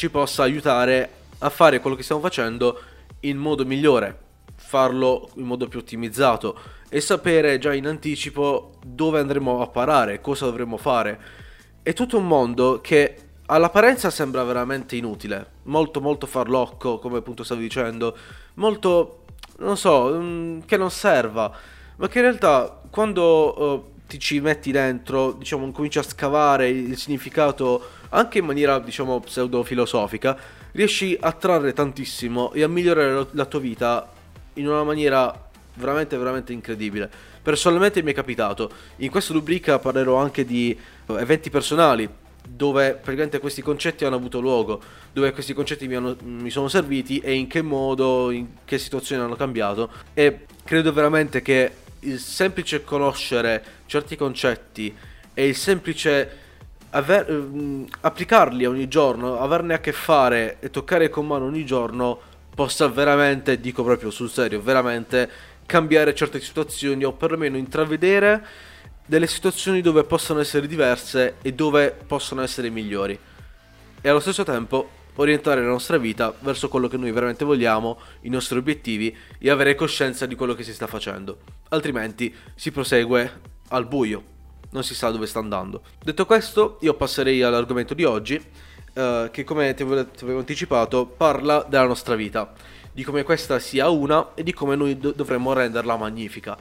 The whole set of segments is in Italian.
ci possa aiutare a fare quello che stiamo facendo in modo migliore, farlo in modo più ottimizzato e sapere già in anticipo dove andremo a parare, cosa dovremo fare. È tutto un mondo che all'apparenza sembra veramente inutile, molto molto farlocco, come appunto stavo dicendo, molto, non so, mm, che non serva, ma che in realtà quando uh, ti ci metti dentro, diciamo, cominci a scavare il significato anche in maniera, diciamo, pseudo-filosofica, riesci a trarre tantissimo e a migliorare la tua vita in una maniera veramente, veramente incredibile. Personalmente mi è capitato. In questa rubrica parlerò anche di eventi personali, dove praticamente questi concetti hanno avuto luogo, dove questi concetti mi, hanno, mi, sono serviti e in che modo, in che situazioni hanno cambiato. E credo veramente che il semplice conoscere certi concetti e il semplice aver, um, applicarli ogni giorno, averne a che fare e toccare con mano ogni giorno possa veramente, dico proprio sul serio, veramente cambiare certe situazioni o perlomeno intravedere delle situazioni dove possono essere diverse e dove possono essere migliori. E allo stesso tempo orientare la nostra vita verso quello che noi veramente vogliamo, i nostri obiettivi e avere coscienza di quello che si sta facendo. Altrimenti si prosegue al buio, non si sa dove sta andando. Detto questo, io passerei all'argomento di oggi, eh, che come ti avevo anticipato parla della nostra vita, di come questa sia una e di come noi do- dovremmo renderla magnifica.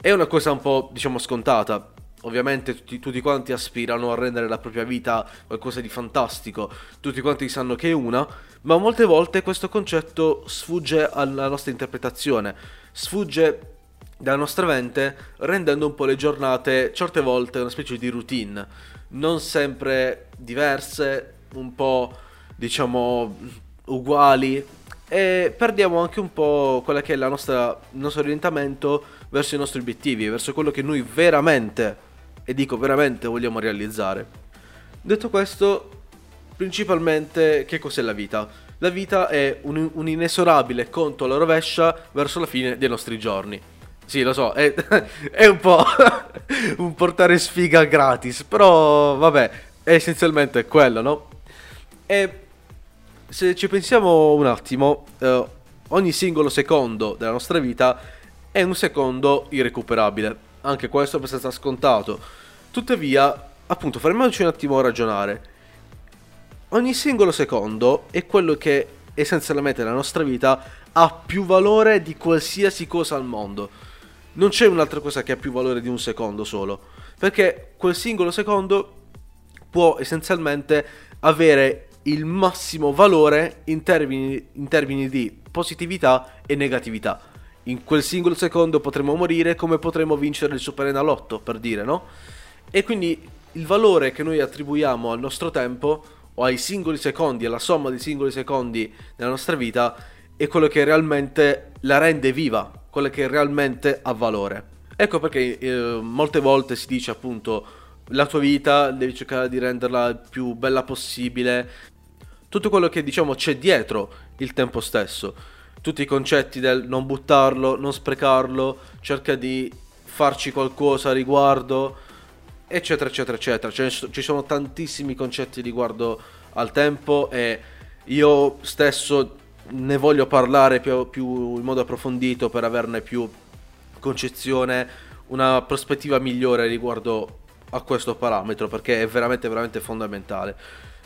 È una cosa un po', diciamo, scontata, Ovviamente tutti, tutti, quanti aspirano a rendere la propria vita qualcosa di fantastico, tutti quanti sanno che è una, ma molte volte questo concetto sfugge alla nostra interpretazione, sfugge dalla nostra mente, rendendo un po' le giornate certe volte una specie di routine, non sempre diverse, un po' diciamo uguali. E perdiamo anche un po' quello che è nostra, il nostro orientamento verso i nostri obiettivi, verso quello che noi veramente e dico veramente vogliamo realizzare. Detto questo, principalmente che cos'è la vita? La vita è un, un inesorabile conto alla rovescia verso la fine dei nostri giorni. Sì, lo so, è, è un po' un portare sfiga gratis, però vabbè, è essenzialmente quello, no? E se ci pensiamo un attimo, eh, ogni singolo secondo della nostra vita è un secondo irrecuperabile anche questo è abbastanza scontato. Tuttavia, appunto, fermiamoci un attimo a ragionare. Ogni singolo secondo è quello che essenzialmente nella nostra vita ha più valore di qualsiasi cosa al mondo. Non c'è un'altra cosa che ha più valore di un secondo solo, perché quel singolo secondo può essenzialmente avere il massimo valore in termini, in termini di positività e negatività in quel singolo secondo potremo morire come potremo vincere il Super Enalotto, per dire, no? E quindi il valore che noi attribuiamo al nostro tempo o ai singoli secondi, alla somma dei singoli secondi nella nostra vita è quello che realmente la rende viva, quello che realmente ha valore. Ecco perché eh, molte volte si dice appunto la tua vita devi cercare di renderla il più bella possibile, tutto quello che diciamo c'è dietro il tempo stesso tutti i concetti del non buttarlo, non sprecarlo, cerca di farci qualcosa a riguardo, eccetera, eccetera, eccetera. Cioè, ci sono tantissimi concetti riguardo al tempo e io stesso ne voglio parlare più, più in modo approfondito per averne più concezione, una prospettiva migliore riguardo a questo parametro perché è veramente, veramente fondamentale.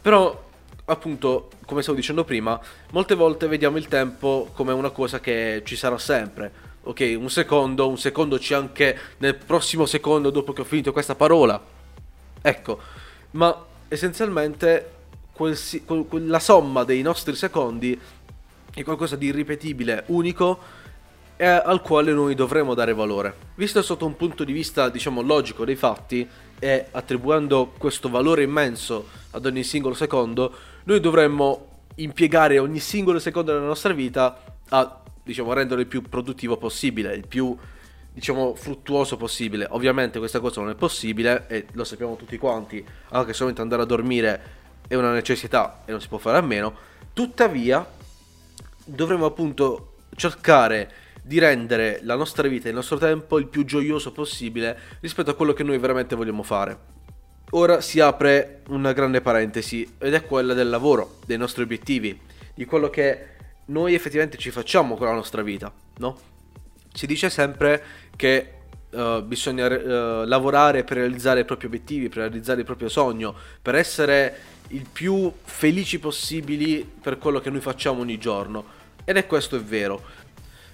Però appunto, come stavo dicendo prima, molte volte vediamo il tempo come una cosa che ci sarà sempre. Ok, un secondo, un secondo c'è anche nel prossimo secondo dopo che ho finito questa parola. Ecco, ma essenzialmente quel, quel, la somma dei nostri secondi è qualcosa di irripetibile, unico e al quale noi dovremo dare valore. Visto sotto un punto di vista, diciamo, logico dei fatti e attribuendo questo valore immenso ad ogni singolo secondo, noi dovremmo impiegare ogni singolo secondo della nostra vita a diciamo renderlo il più produttivo possibile, il più diciamo fruttuoso possibile. Ovviamente questa cosa non è possibile e lo sappiamo tutti quanti, anche solamente andare a dormire è una necessità e non si può fare a meno. Tuttavia dovremmo appunto cercare di rendere la nostra vita e il nostro tempo il più gioioso possibile rispetto a quello che noi veramente vogliamo fare. ora si apre una grande parentesi ed è quella del lavoro, dei nostri obiettivi, di quello che noi effettivamente ci facciamo con la nostra vita, no? Si dice sempre che uh, bisogna uh, lavorare per realizzare i propri obiettivi, per realizzare il proprio sogno, per essere il più felici possibili per quello che noi facciamo ogni giorno. Ed è questo è vero.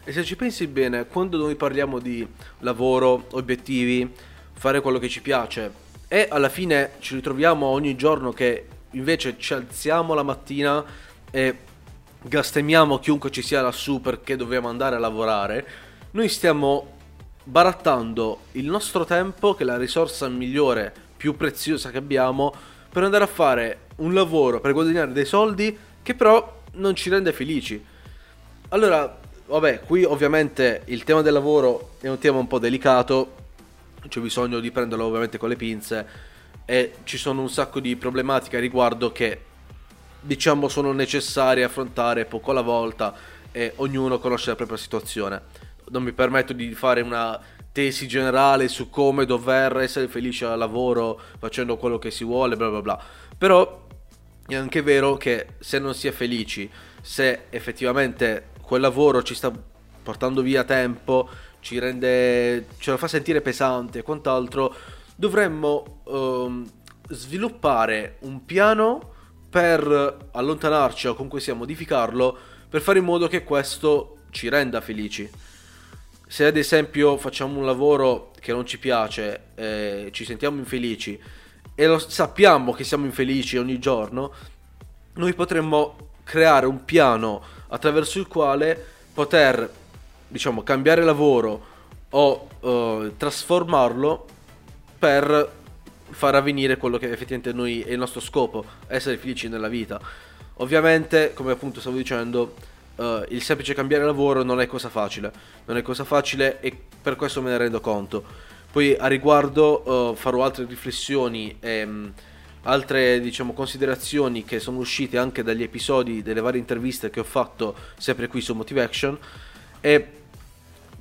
E se ci pensi bene, quando noi parliamo di lavoro, obiettivi, fare quello che ci piace, e alla fine ci ritroviamo ogni giorno che invece ci alziamo la mattina e gastemmiamo chiunque ci sia lassù perché dobbiamo andare a lavorare, noi stiamo barattando il nostro tempo, che è la risorsa migliore, più preziosa che abbiamo, per andare a fare un lavoro, per guadagnare dei soldi che però non ci rende felici. Allora, vabbè, qui ovviamente il tema del lavoro è un tema un po' delicato, c'è bisogno di prenderlo ovviamente con le pinze e ci sono un sacco di problematiche a riguardo che diciamo sono necessarie affrontare poco alla volta e ognuno conosce la propria situazione. Non mi permetto di fare una tesi generale su come dover essere felice al lavoro facendo quello che si vuole, bla bla bla. Però è anche vero che se non si è felici, se effettivamente quel lavoro ci sta portando via tempo, ci rende, ce lo fa sentire pesante e quant'altro, dovremmo ehm, sviluppare un piano per allontanarci o comunque sia modificarlo per fare in modo che questo ci renda felici. Se ad esempio facciamo un lavoro che non ci piace, e ci sentiamo infelici e lo sappiamo che siamo infelici ogni giorno, noi potremmo creare un piano attraverso il quale poter, diciamo, cambiare lavoro o uh, trasformarlo per far avvenire quello che effettivamente noi è il nostro scopo, essere felici nella vita. Ovviamente, come appunto stavo dicendo, uh, il semplice cambiare lavoro non è cosa facile, non è cosa facile e per questo me ne rendo conto. Poi a riguardo uh, farò altre riflessioni e um, altre diciamo, considerazioni che sono uscite anche dagli episodi delle varie interviste che ho fatto sempre qui su Motivation e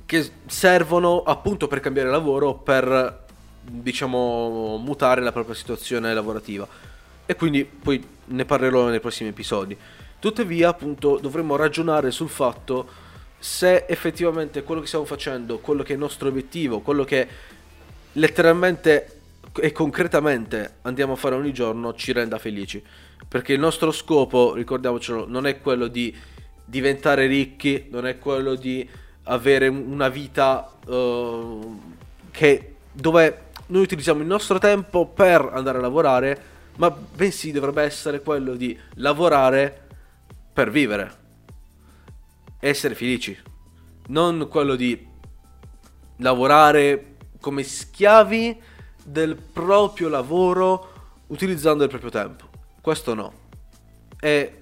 che servono appunto per cambiare lavoro, per diciamo mutare la propria situazione lavorativa e quindi poi ne parlerò nei prossimi episodi. Tuttavia, appunto, dovremmo ragionare sul fatto se effettivamente quello che stiamo facendo, quello che è il nostro obiettivo, quello che letteralmente e concretamente andiamo a fare ogni giorno ci renda felici. Perché il nostro scopo, ricordiamocelo, non è quello di diventare ricchi, non è quello di avere una vita uh, che, dove noi utilizziamo il nostro tempo per andare a lavorare, ma bensì dovrebbe essere quello di lavorare per vivere, essere felici, non quello di lavorare come schiavi del proprio lavoro utilizzando il proprio tempo. Questo no. E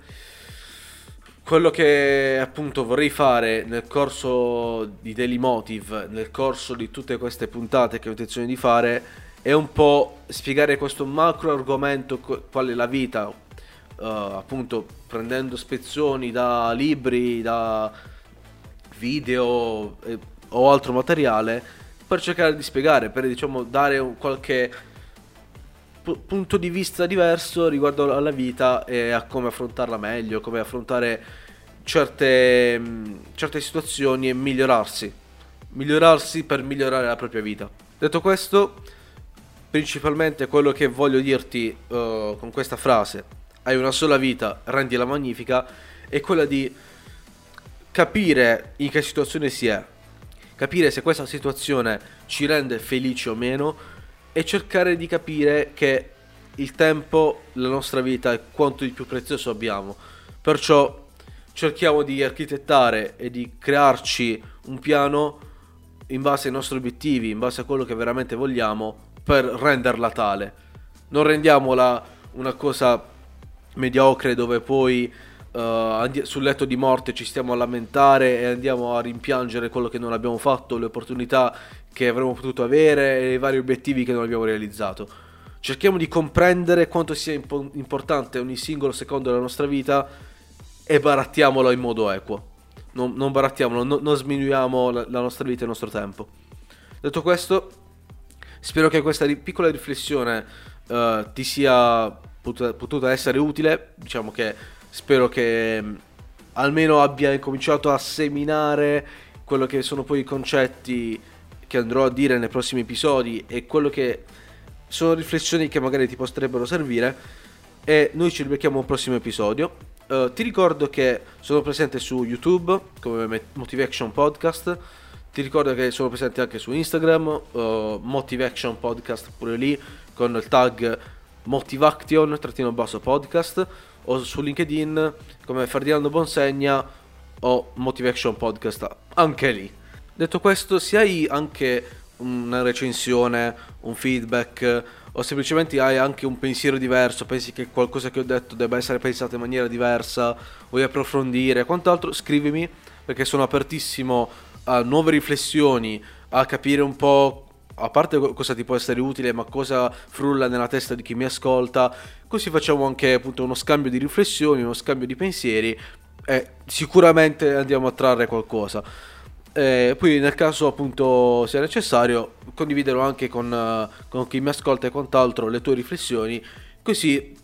quello che appunto vorrei fare nel corso di Daily Motive, nel corso di tutte queste puntate che ho intenzione di fare, è un po' spiegare questo macro argomento qual è la vita, uh, appunto prendendo spezzoni da libri, da video eh, o altro materiale, per cercare di spiegare, per diciamo dare un qualche punto di vista diverso riguardo alla vita e a come affrontarla meglio, come affrontare certe, certe situazioni e migliorarsi. Migliorarsi per migliorare la propria vita. Detto questo, principalmente quello che voglio dirti uh, con questa frase, hai una sola vita, rendila magnifica, è quella di capire in che situazione si è, capire se questa situazione ci rende felici o meno e cercare di capire che il tempo, la nostra vita è quanto di più prezioso abbiamo. Perciò cerchiamo di architettare e di crearci un piano in base ai nostri obiettivi, in base a quello che veramente vogliamo, per renderla tale. Non rendiamola una cosa mediocre dove poi uh, sul letto di morte ci stiamo a lamentare e andiamo a rimpiangere quello che non abbiamo fatto, le opportunità che avremmo potuto avere e i vari obiettivi che non abbiamo realizzato. Cerchiamo di comprendere quanto sia impo- importante ogni singolo secondo della nostra vita e barattiamolo in modo equo. Non, non barattiamolo, no, non sminuiamo la, la nostra vita e il nostro tempo. Detto questo, spero che questa ri- piccola riflessione uh, ti sia potuta, potuta, essere utile. Diciamo che spero che um, almeno abbia incominciato a seminare quello che sono poi i concetti che andrò a dire nei prossimi episodi e quello che sono riflessioni che magari ti potrebbero servire. E noi ci ribecchiamo un prossimo episodio. Uh, ti ricordo che sono presente su YouTube come Motivation Podcast. Ti ricordo che sono presente anche su Instagram, uh, Motivation Podcast pure lì, con il tag Motivaction-podcast, o su LinkedIn come Ferdinando Bonsegna o Motivation Podcast, anche lì. Detto questo, se hai anche una recensione, un feedback o semplicemente hai anche un pensiero diverso, pensi che qualcosa che ho detto debba essere pensato in maniera diversa, vuoi approfondire, quant'altro, scrivimi perché sono apertissimo a nuove riflessioni, a capire un po' a parte cosa ti può essere utile, ma cosa frulla nella testa di chi mi ascolta, così facciamo anche appunto uno scambio di riflessioni, uno scambio di pensieri e sicuramente andiamo a trarre qualcosa. E poi nel caso appunto sia necessario condividerò anche con, con chi mi ascolta e quant'altro le tue riflessioni, così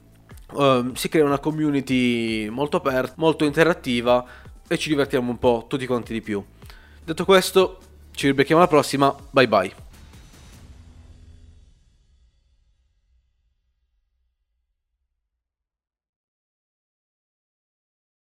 uh, si crea una community molto aperta, molto interattiva e ci divertiamo un po' tutti quanti di più. Detto questo, ci ribecchiamo alla prossima, bye bye.